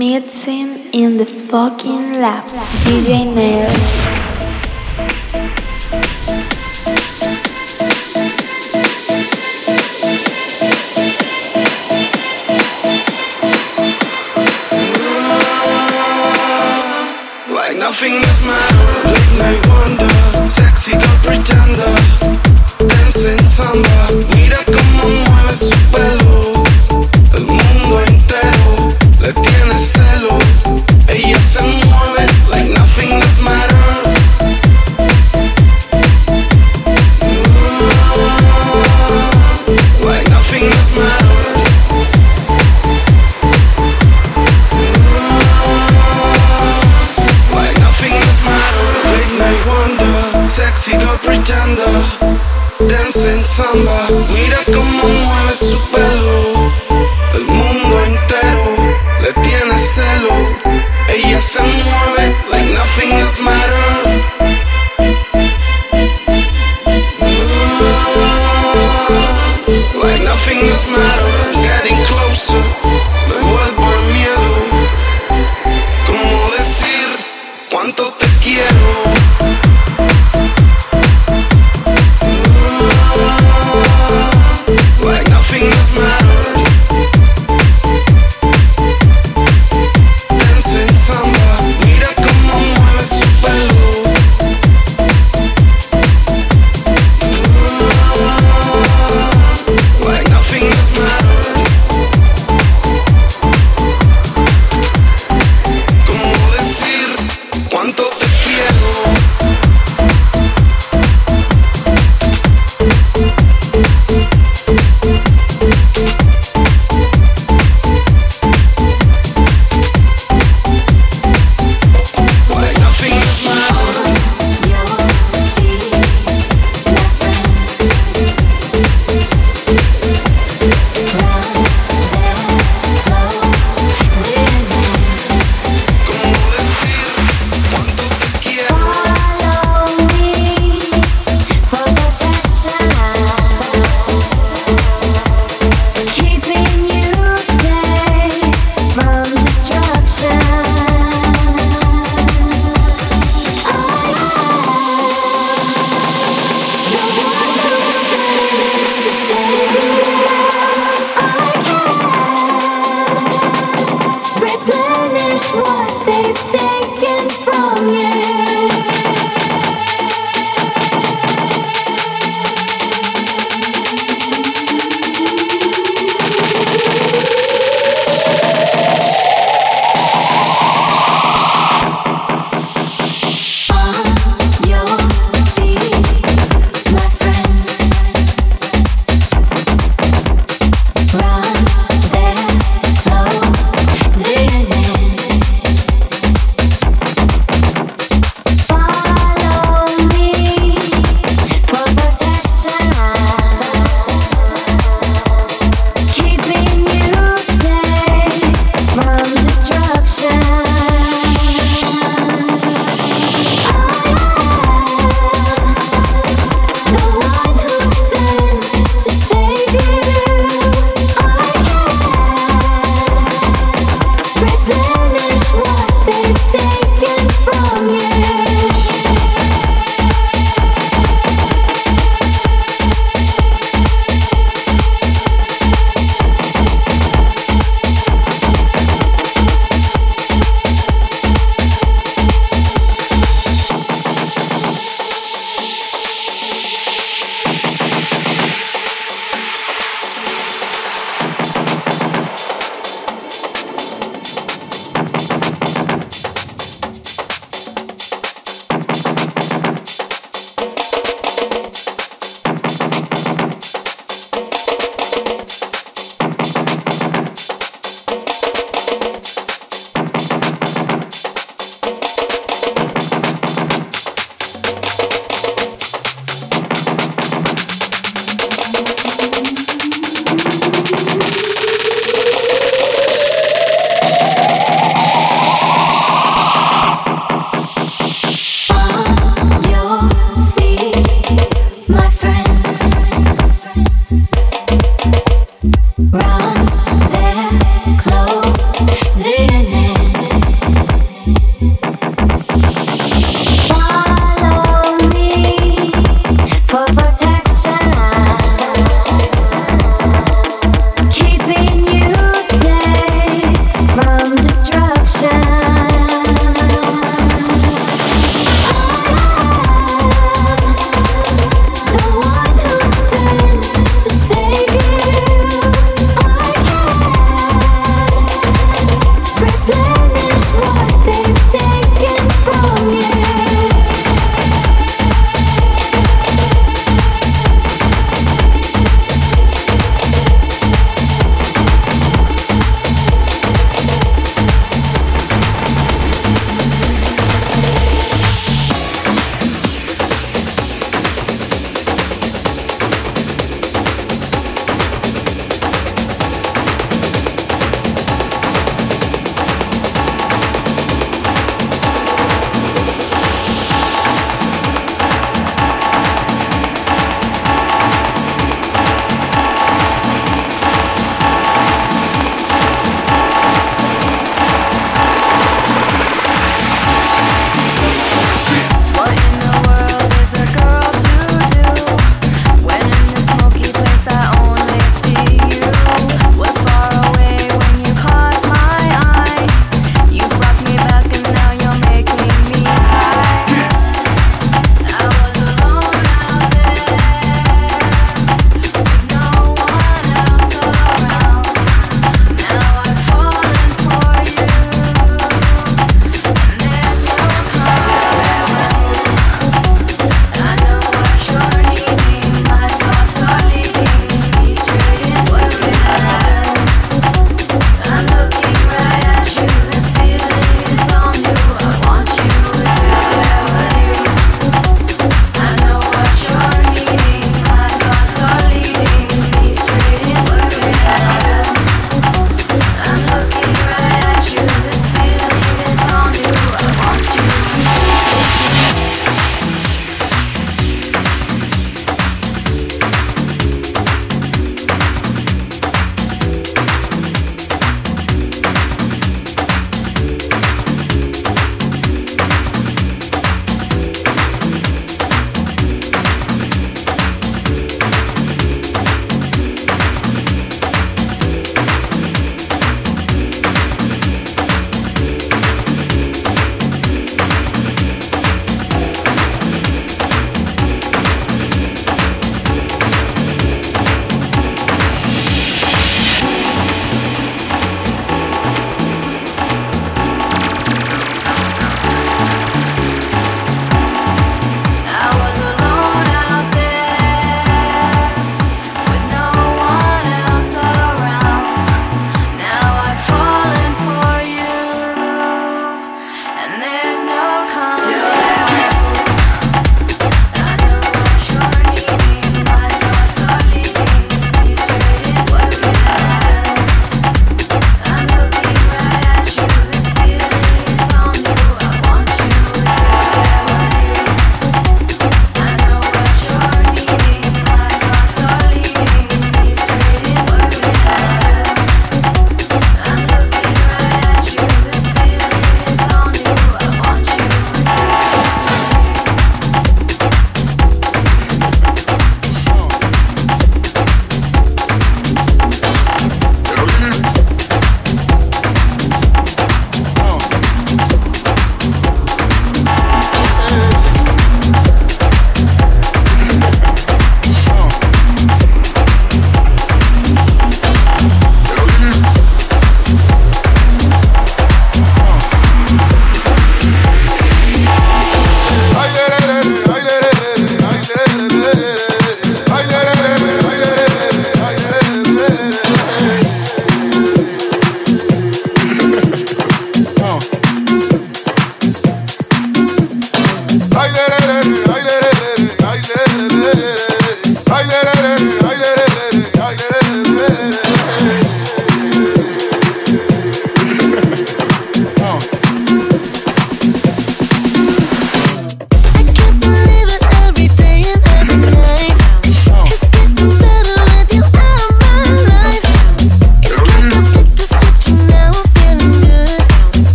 Mixing in the fucking lab. DJ Nail.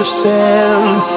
of sound